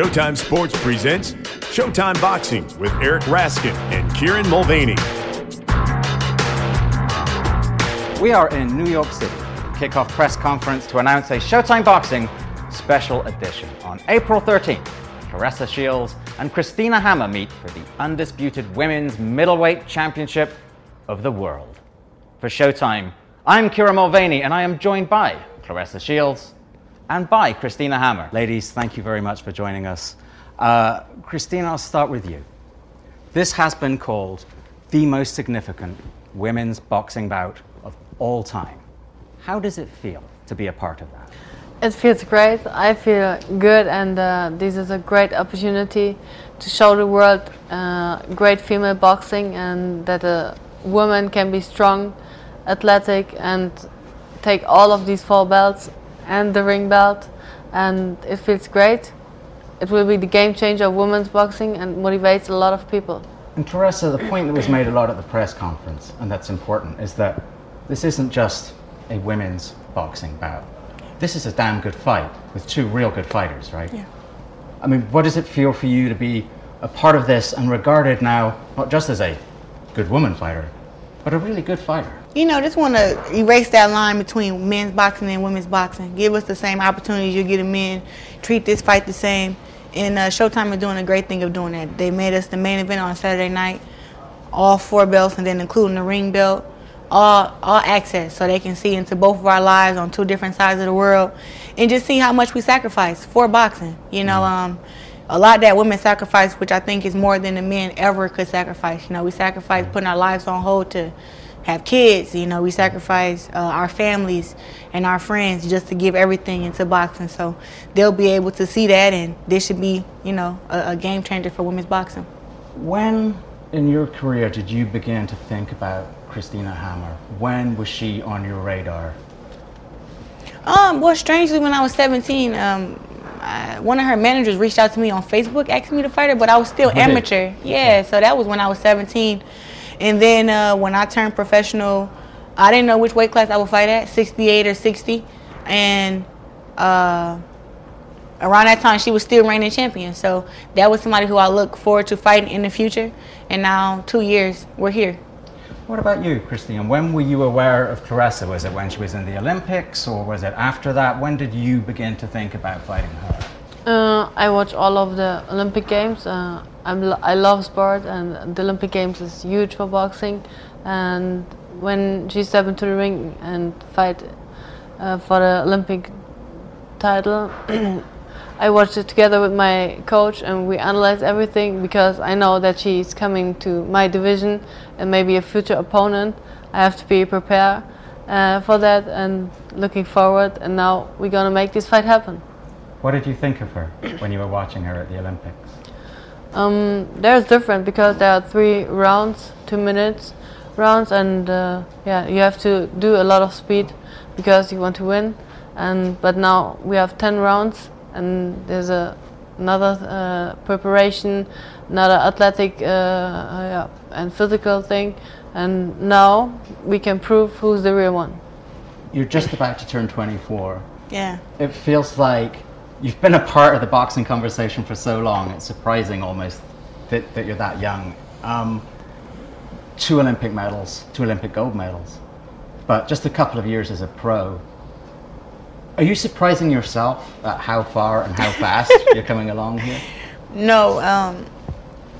Showtime Sports presents Showtime Boxing with Eric Raskin and Kieran Mulvaney. We are in New York City, kickoff press conference to announce a Showtime Boxing special edition. On April 13th, Claressa Shields and Christina Hammer meet for the undisputed women's middleweight championship of the world. For Showtime, I'm Kieran Mulvaney and I am joined by Claressa Shields and by Christina Hammer. Ladies, thank you very much for joining us. Uh, Christina, I'll start with you. This has been called the most significant women's boxing bout of all time. How does it feel to be a part of that? It feels great. I feel good, and uh, this is a great opportunity to show the world uh, great female boxing and that a woman can be strong, athletic, and take all of these four belts and the ring belt, and it feels great. It will be the game changer of women's boxing and motivates a lot of people. And Claressa, the point that was made a lot at the press conference, and that's important, is that this isn't just a women's boxing bout. This is a damn good fight with two real good fighters, right? Yeah. I mean, what does it feel for you to be a part of this and regarded now not just as a good woman fighter, but a really good fighter? You know, just want to erase that line between men's boxing and women's boxing. Give us the same opportunities you get in men. Treat this fight the same. And uh, Showtime is doing a great thing of doing that. They made us the main event on Saturday night, all four belts, and then including the ring belt, all all access, so they can see into both of our lives on two different sides of the world, and just see how much we sacrifice for boxing. You know, um, a lot that women sacrifice, which I think is more than the men ever could sacrifice. You know, we sacrifice putting our lives on hold to have kids. You know, we sacrifice uh, our families and our friends just to give everything into boxing. So they'll be able to see that, and this should be, you know, a, a game changer for women's boxing. When in your career did you begin to think about Christina Hammer? When was she on your radar? Um, well, strangely, when I was 17, um, I, one of her managers reached out to me on Facebook, asking me to fight her, but I was still amateur. Yeah, so that was when I was 17. And then uh, when I turned professional, I didn't know which weight class I would fight at, 68 or 60. And uh, around that time, she was still reigning champion. So that was somebody who I look forward to fighting in the future. And now, two years, we're here. What about you, Christine? When were you aware of Claressa? Was it when she was in the Olympics or was it after that? When did you begin to think about fighting her? Uh, I watch all of the Olympic Games. Uh, I love sport, and the Olympic Games is huge for boxing. And when she stepped into the ring and fight uh, for the Olympic title, I watched it together with my coach, and we analyzed everything because I know that she's coming to my division and maybe a future opponent. I have to be prepared uh, for that and looking forward. And now we're gonna make this fight happen. What did you think of her when you were watching her at the Olympics? Um, there's different because there are three rounds, two minutes rounds, and uh, yeah, you have to do a lot of speed because you want to win. And but now we have ten rounds, and there's a another uh, preparation, another athletic uh, uh, yeah, and physical thing, and now we can prove who's the real one. You're just about to turn 24. Yeah. It feels like you've been a part of the boxing conversation for so long. It's surprising almost that, that you're that young. Um, two Olympic medals, two Olympic gold medals, but just a couple of years as a pro. Are you surprising yourself at how far and how fast you're coming along here? No, um,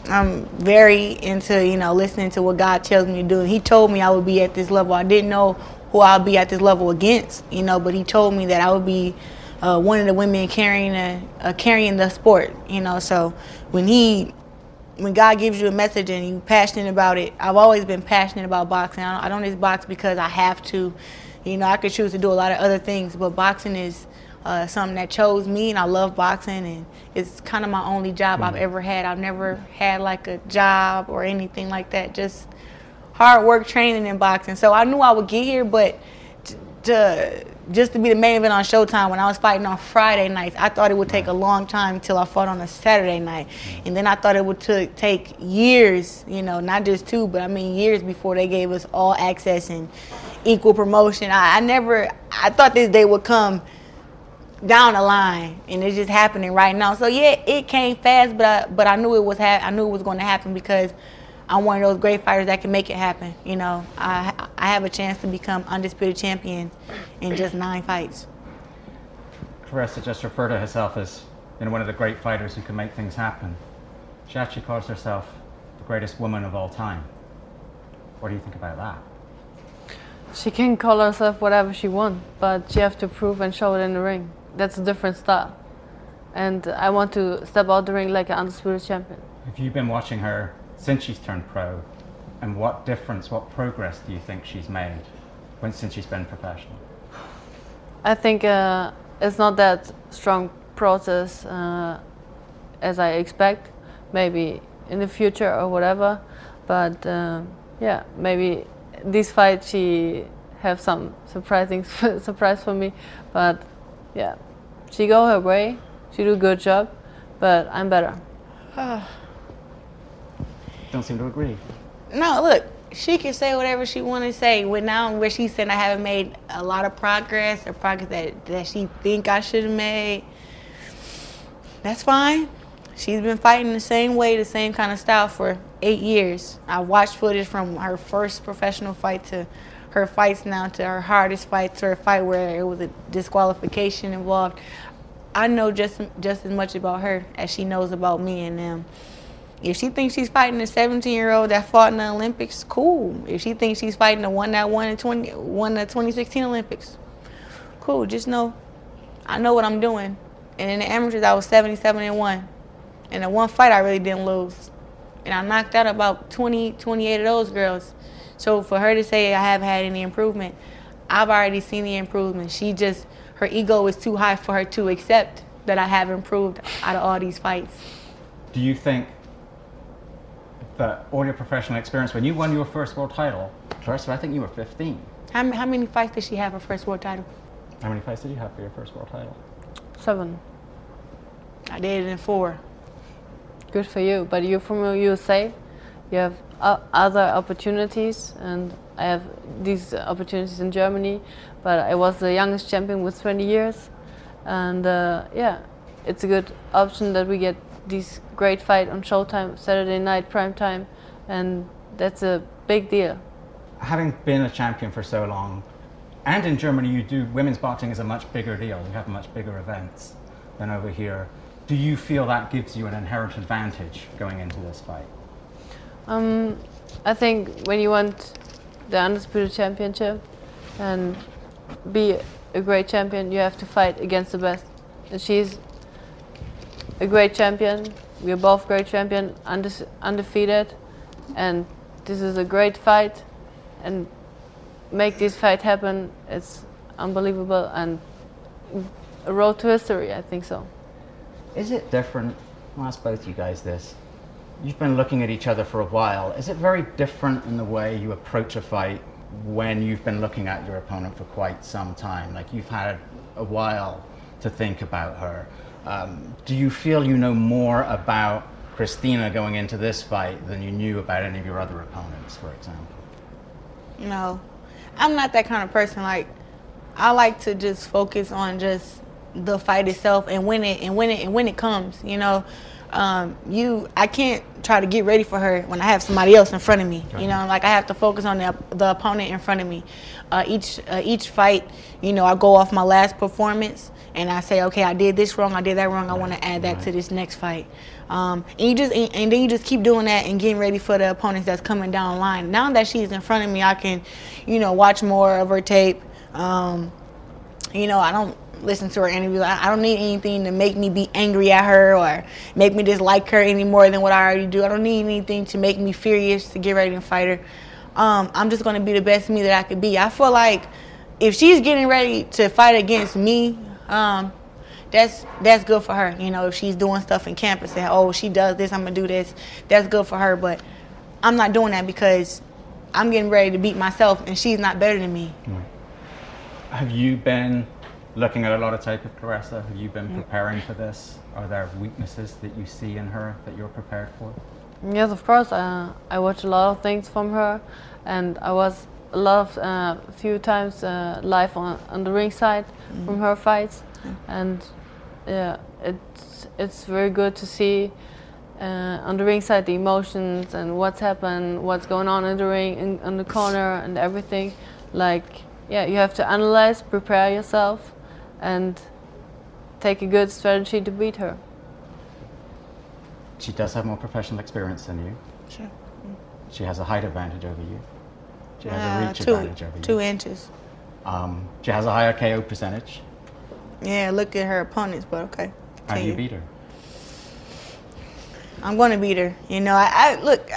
I'm very into you know listening to what God tells me to do. And He told me I would be at this level. I didn't know who I'll be at this level against, you know, but He told me that I would be uh, one of the women carrying a, uh, carrying the sport, you know. So when He when God gives you a message and you're passionate about it, I've always been passionate about boxing. I don't, I don't just box because I have to. You know, I could choose to do a lot of other things, but boxing is uh, something that chose me, and I love boxing, and it's kind of my only job I've ever had. I've never had like a job or anything like that. Just hard work training in boxing. So I knew I would get here, but to just to be the main event on Showtime when I was fighting on Friday nights, I thought it would take a long time until I fought on a Saturday night, and then I thought it would t- take years, you know, not just two, but I mean years before they gave us all access and equal promotion. I, I never, I thought this day would come down the line, and it's just happening right now. So yeah, it came fast, but I, but I knew it was ha- I knew it was going to happen because I'm one of those great fighters that can make it happen. You know, I I have a chance to become undisputed champion in just nine fights. Claressa just referred to herself as you know, one of the great fighters who can make things happen. She actually calls herself the greatest woman of all time. What do you think about that? She can call herself whatever she wants, but she have to prove and show it in the ring. That's a different style. And I want to step out the ring like an undisputed champion. Have you been watching her since she's turned pro? And what difference, what progress do you think she's made when, since she's been professional? I think uh, it's not that strong process uh, as I expect. Maybe in the future or whatever, but uh, yeah, maybe this fight she have some surprising surprise for me. But yeah, she go her way. She do a good job, but I'm better. Don't seem to agree. No, look, she can say whatever she want to say. When now where she said I haven't made a lot of progress or progress that, that she think I should have made, that's fine. She's been fighting the same way, the same kind of style for eight years. I watched footage from her first professional fight to her fights now to her hardest fight to her fight where it was a disqualification involved. I know just just as much about her as she knows about me and them. If she thinks she's fighting a 17 year old that fought in the Olympics, cool. If she thinks she's fighting the one that won in 20 won the 2016 Olympics, cool. Just know, I know what I'm doing. And in the amateurs, I was 77 and one. And the one fight, I really didn't lose. And I knocked out about 20, 28 of those girls. So for her to say I haven't had any improvement, I've already seen the improvement. She just, her ego is too high for her to accept that I have improved out of all these fights. Do you think that all your professional experience, when you won your first world title, Claressa, I think you were 15. How, how many fights did she have her first world title? How many fights did you have for your first world title? Seven. I did it in four. Good for you. But you're from USA. You have other opportunities, and I have these opportunities in Germany. But I was the youngest champion with 20 years, and uh, yeah, it's a good option that we get these great fight on Showtime Saturday night prime time, and that's a big deal. Having been a champion for so long, and in Germany, you do women's boxing is a much bigger deal. You have much bigger events than over here. Do you feel that gives you an inherent advantage going into this fight? Um, I think when you want the undisputed championship and be a great champion, you have to fight against the best. And she's a great champion. We're both great champion, unde- undefeated, and this is a great fight. And make this fight happen, it's unbelievable and a road to history. I think so. Is it different? I'll ask both you guys this. You've been looking at each other for a while. Is it very different in the way you approach a fight when you've been looking at your opponent for quite some time? Like you've had a while to think about her. Um, do you feel you know more about Christina going into this fight than you knew about any of your other opponents, for example? No. I'm not that kind of person. Like, I like to just focus on just the fight itself and win it and win it and when it comes. You know, um, you I can't try to get ready for her when I have somebody else in front of me. You know, like I have to focus on the, the opponent in front of me. Uh, each uh, each fight, you know, I go off my last performance and I say, okay, I did this wrong, I did that wrong. I want to add that to this next fight. Um, and you just and, and then you just keep doing that and getting ready for the opponents that's coming down the line. Now that she's in front of me, I can, you know, watch more of her tape. Um, you know, I don't listen to her interviews. I, I don't need anything to make me be angry at her or make me dislike her any more than what I already do. I don't need anything to make me furious to get ready to fight her. Um, I'm just going to be the best me that I could be. I feel like if she's getting ready to fight against me, um, that's that's good for her. You know, if she's doing stuff in campus and oh she does this, I'm gonna do this. That's good for her. But I'm not doing that because I'm getting ready to beat myself, and she's not better than me. Have you been looking at a lot of tape of Claressa? Have you been preparing for this? Are there weaknesses that you see in her that you're prepared for? Yes, of course. Uh, I watch a lot of things from her, and I was a lot of uh, few times uh, live on, on the ringside from her fights. and yeah, it's it's very good to see uh, on the ringside the emotions and what's happened, what's going on in the ring, in, in the corner, and everything. Like, yeah, you have to analyze, prepare yourself, and take a good strategy to beat her. She does have more professional experience than you. Sure. She has a height advantage over you. She has a Uh, reach two, advantage over you. two inches. Um, she has a higher KO percentage, Yeah, look at her opponents, but okay. and you beat her. I'm gonna beat her. You know, I, I look.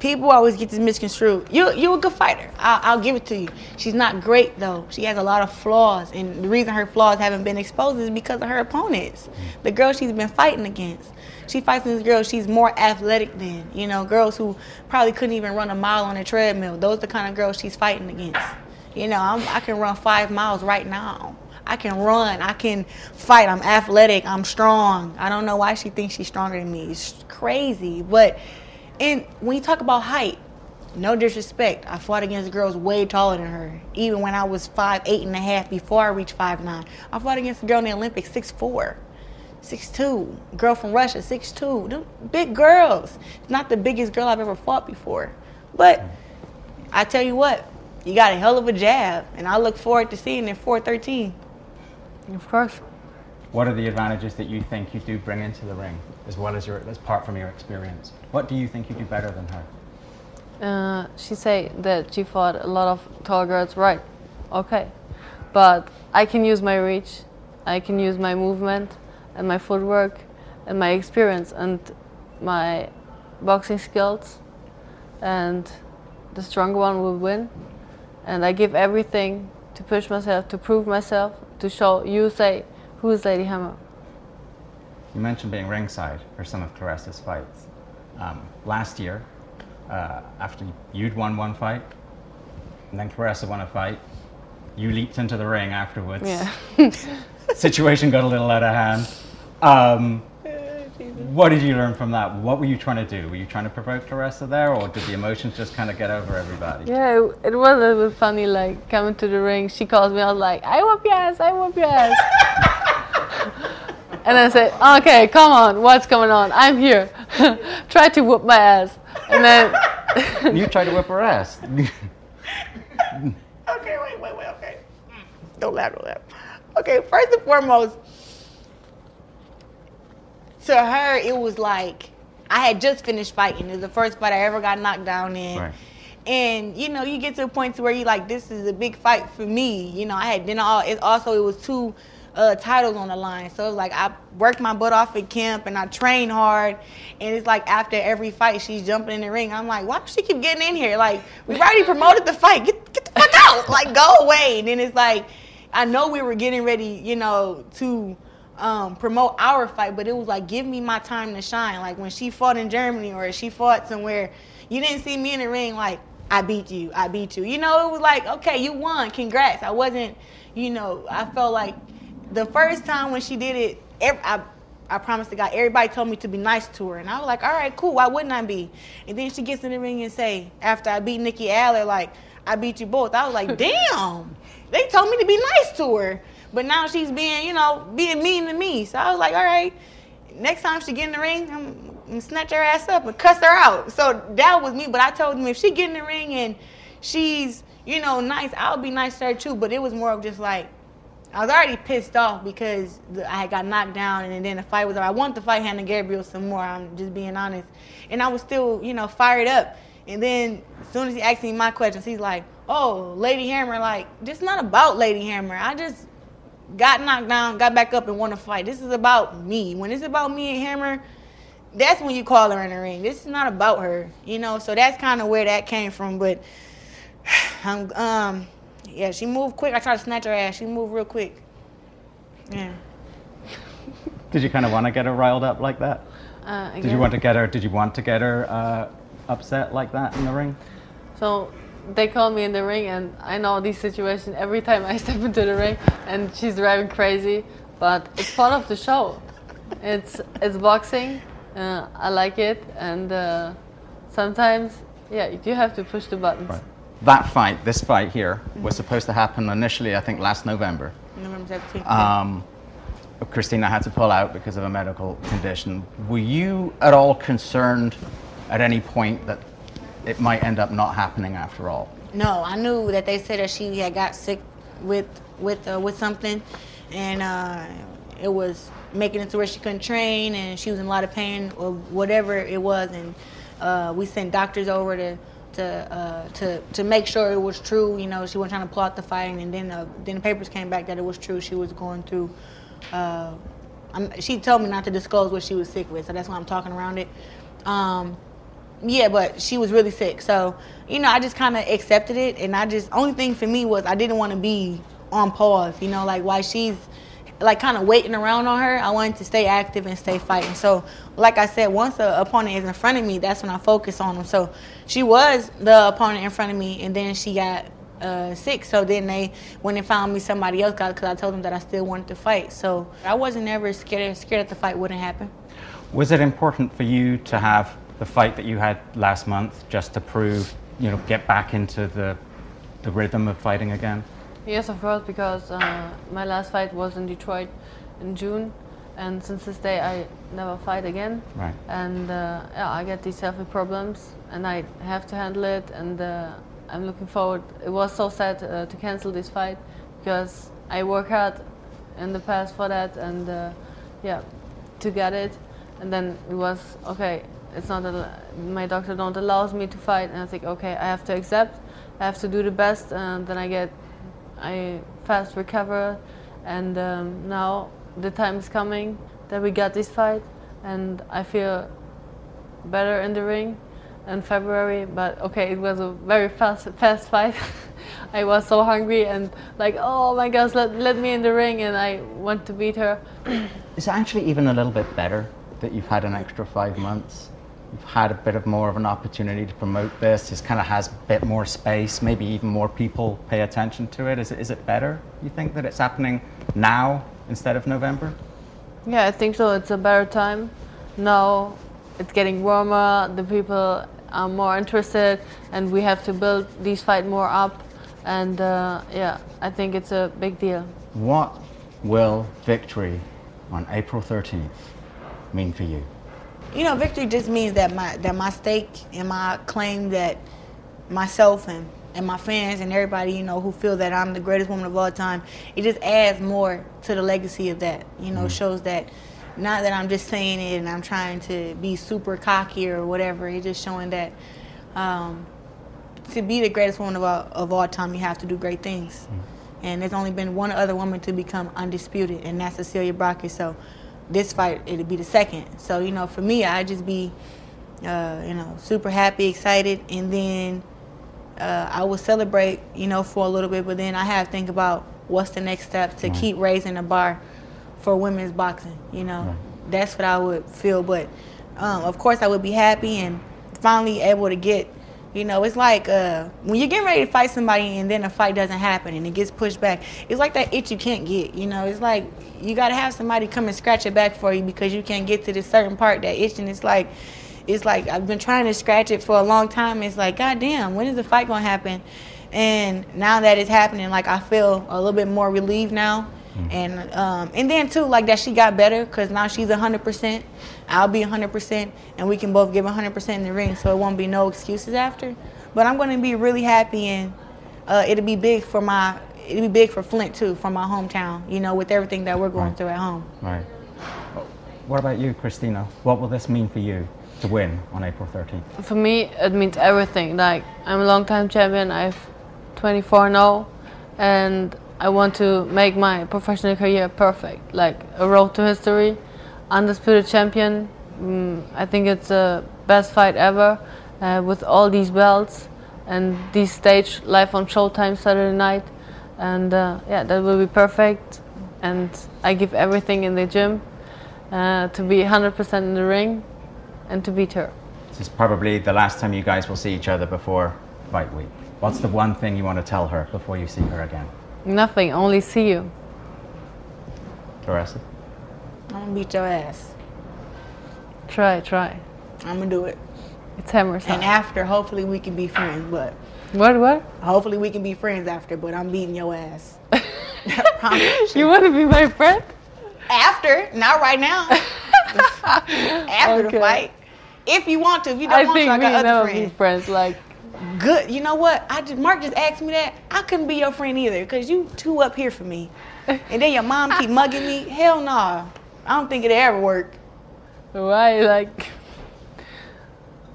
People always get this misconstrued. You you're a good fighter. I'll, I'll give it to you. She's not great though. She has a lot of flaws, and the reason her flaws haven't been exposed is because of her opponents, mm. the girls she's been fighting against. She fights these girls she's more athletic than. You know, girls who probably couldn't even run a mile on a treadmill. Those are the kind of girls she's fighting against. You know, I'm, I can run five miles right now. I can run. I can fight. I'm athletic. I'm strong. I don't know why she thinks she's stronger than me. It's crazy. But and when you talk about height, no disrespect. I fought against girls way taller than her. Even when I was five, eight and a half before I reached five nine. I fought against a girl in the Olympics, six four. Six two, girl from Russia, six two. Them big girls. Not the biggest girl I've ever fought before, but I tell you what, you got a hell of a jab, and I look forward to seeing it 413. Of course. What are the advantages that you think you do bring into the ring, as well as your, as part from your experience? What do you think you do better than her? Uh, she say that she fought a lot of tall girls, right? Okay, but I can use my reach, I can use my movement and my footwork and my experience and my boxing skills, and the stronger one will win. And I give everything to push myself, to prove myself, to show you say who is Lady Hammer. You mentioned being ringside for some of Claressa's fights. Um, last year, uh, after you'd won one fight, and then Claressa won a fight, you leaped into the ring afterwards. Yeah. Situation got a little out of hand. Um, what did you learn from that? What were you trying to do? Were you trying to provoke Claressa there, or did the emotions just kind of get over everybody? Yeah, it, it was a little funny. Like coming to the ring, she calls me. I was like, "I whoop your ass! I whoop your ass!" and I said, "Okay, come on, what's going on? I'm here. Try to whoop my ass." And then You tried to whip her ass. Okay, wait, wait, wait, okay. Don't laugh, don't laugh. Okay, first and foremost, to her, it was like I had just finished fighting. It was the first fight I ever got knocked down in. Right. And you know, you get to a point to where you like, this is a big fight for me. You know, I had been all. It also it was two uh, titles on the line, so it was like I worked my butt off at camp and I trained hard. And it's like after every fight, she's jumping in the ring. I'm like, why does she keep getting in here? Like we already promoted the fight. Get get the fuck out. Like go away. And then it's like, I know we were getting ready, you know, to um, promote our fight, but it was like, give me my time to shine. Like when she fought in Germany or she fought somewhere, you didn't see me in the ring like, I beat you, I beat you. You know, it was like, okay, you won, congrats. I wasn't, you know, I felt like the first time when she did it, ev I, I promised to God, everybody told me to be nice to her. And I was like, all right, cool, why wouldn't I be? And then she gets in the ring and say, after I beat Nikki Adler, like, I beat you both. I was like, damn, they told me to be nice to her. But now she's being, you know, being mean to me. So I was like, all right, next time she get in the ring, I'm, I'm snatch her ass up and cuss her out. So that was me. But I told him if she get in the ring and she's, you know, nice, I'll be nice to her too. But it was more of just like, I was already pissed off because I got knocked down and then the fight was over. I wanted to fight Hanna Gabriel some more. I'm just being honest. And I was still, you know, fired up. And then as soon as he asked me my questions, he's like, "Oh, Lady Hammer, like this not about Lady Hammer. I just got knocked down, got back up, and won a fight. This is about me. When it's about me and Hammer, that's when you call her in the ring. This is not about her, you know. So that's kind of where that came from. But I'm, um, yeah, she moved quick. I tried to snatch her ass. She moved real quick. Yeah. Did you kind of want to get her riled up like that? uh, Did you want to get her? Did you want to get her uh, upset like that in the ring? So they call me in the ring, and I know these situations every time I step into the ring, and she's driving crazy. But it's part of the show. It's it's boxing. Uh, I like it, and uh, sometimes, yeah, you have to push the buttons. Right. That fight, this fight here, was supposed to happen initially, I think, last November. November 17th. Um, Christina had to pull out because of a medical condition. Were you at all concerned at any point that it might end up not happening after all? No, I knew that they said that she had got sick with with uh, with something, and uh, it was making it to where she couldn't train, and she was in a lot of pain or whatever it was, and uh, we sent doctors over to. To, uh, to to make sure it was true, you know, she wasn't trying to plot the fighting, and then uh, then the papers came back that it was true. She was going through. Uh, she told me not to disclose what she was sick with, so that's why I'm talking around it. Um, yeah, but she was really sick. So, you know, I just kind of accepted it. And I just, only thing for me was I didn't want to be on pause, you know, like why she's like kind of waiting around on her, I wanted to stay active and stay fighting. So, like I said, once the opponent is in front of me, that's when I focus on them. So, she was the opponent in front of me, and then she got uh, sick. So then they, when they found me, somebody else because I told them that I still wanted to fight. So I wasn't ever scared scared that the fight wouldn't happen. Was it important for you to have the fight that you had last month just to prove, you know, get back into the, the rhythm of fighting again? Yes, of course, because uh, my last fight was in Detroit in June, and since this day I never fight again. Right. And uh, yeah, I get these healthy problems, and I have to handle it. And uh, I'm looking forward. It was so sad uh, to cancel this fight because I work hard in the past for that, and uh, yeah, to get it. And then it was okay it's not that my doctor don't allows me to fight, and I think okay, I have to accept, I have to do the best, and then I get, I fast recover, and um, now the time is coming that we got this fight, and I feel better in the ring in February, but okay, it was a very fast, fast fight. I was so hungry and like, oh my gosh, let, let me in the ring, and I want to beat her. Is it actually even a little bit better that you've had an extra five months? Had a bit of more of an opportunity to promote this. It kind of has a bit more space. Maybe even more people pay attention to it. Is it, is it better? You think that it's happening now instead of November? Yeah, I think so. It's a better time now. It's getting warmer. The people are more interested, and we have to build these fight more up. And uh, yeah, I think it's a big deal. What will victory on April 13th mean for you? You know, victory just means that my that my stake and my claim that myself and and my fans and everybody, you know, who feel that I'm the greatest woman of all time, it just adds more to the legacy of that. You know, mm-hmm. shows that not that I'm just saying it and I'm trying to be super cocky or whatever. It's just showing that um, to be the greatest woman of all, of all time, you have to do great things. Mm-hmm. And there's only been one other woman to become undisputed, and that's Cecilia Braekhus. So this fight it'll be the second. So you know, for me, I just be uh, you know super happy, excited, and then uh, I will celebrate you know for a little bit. But then I have to think about what's the next step to keep raising the bar for women's boxing. You know, that's what I would feel. But um, of course, I would be happy and finally able to get you know, it's like uh, when you're getting ready to fight somebody and then a fight doesn't happen and it gets pushed back. It's like that itch you can't get. You know, it's like you got to have somebody come and scratch it back for you because you can't get to this certain part that itch and it's like, it's like I've been trying to scratch it for a long time. It's like, God damn, when is the fight gonna happen? And now that it's happening, like I feel a little bit more relieved now. Mm-hmm. And um, and then too, like that she got better because now she's hundred percent. I'll be hundred percent, and we can both give hundred percent in the ring, so it won't be no excuses after. But I'm going to be really happy, and uh, it'll be big for my it'll be big for Flint too, for my hometown. You know, with everything that we're going right. through at home. Right. What about you, Christina? What will this mean for you to win on April 13th? For me, it means everything. Like I'm a long-time champion. I've 24 now, and I want to make my professional career perfect, like a road to history, undisputed champion. Mm, I think it's the best fight ever uh, with all these belts and this stage live on Showtime Saturday night. And uh, yeah, that will be perfect. And I give everything in the gym uh, to be 100% in the ring and to beat her. This is probably the last time you guys will see each other before fight week. What's the one thing you want to tell her before you see her again? Nothing, only see you. Arrested? I'm gonna beat your ass. Try, try. I'm gonna do it. It's hammer time. And after, hopefully, we can be friends. But what? What? Hopefully, we can be friends after. But I'm beating your ass. you want to be my friend? After, not right now. After Okay. the fight. If you want to, if you don't I want to, I got other never friends. be friends. Like, Good. You know what? I just Mark just asked me that. I couldn't be your friend either because you too up here for me. And then your mom keep mugging me. Hell no. I don't think it'll ever work. why? Like,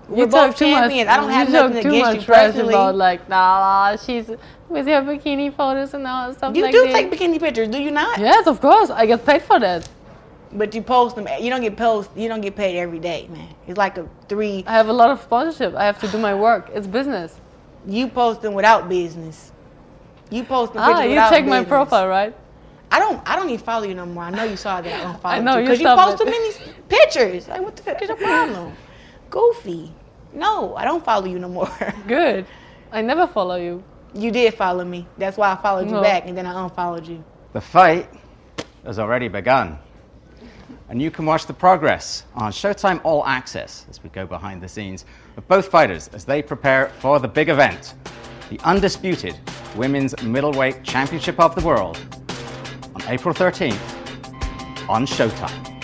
We're both too much. champions. I don't have you nothing against much you personally. about like, nah, she's with her bikini photos and all that stuff You like do that. take bikini pictures, do you not? Yes, of course. I get paid for that. But you post them. You don't get post. You don't get paid every day, man. It's like a three. I have a lot of sponsorship. I have to do my work. It's business. You post them without business. You post them Ah, pictures you without check my profile, right? I don't. I don't even follow you no more. I know you saw that I unfollowed I know, you because you, stopped post too many pictures. Like what the fuck is your problem? Goofy. No, I don't follow you no more. Good. I never follow you. you did follow me. That's why I followed you back, and then I unfollowed you. The fight has already begun. And you can watch the progress on Showtime All Access as we go behind the scenes of both fighters as they prepare for the big event, the undisputed Women's Middleweight Championship of the World on April 13th on Showtime.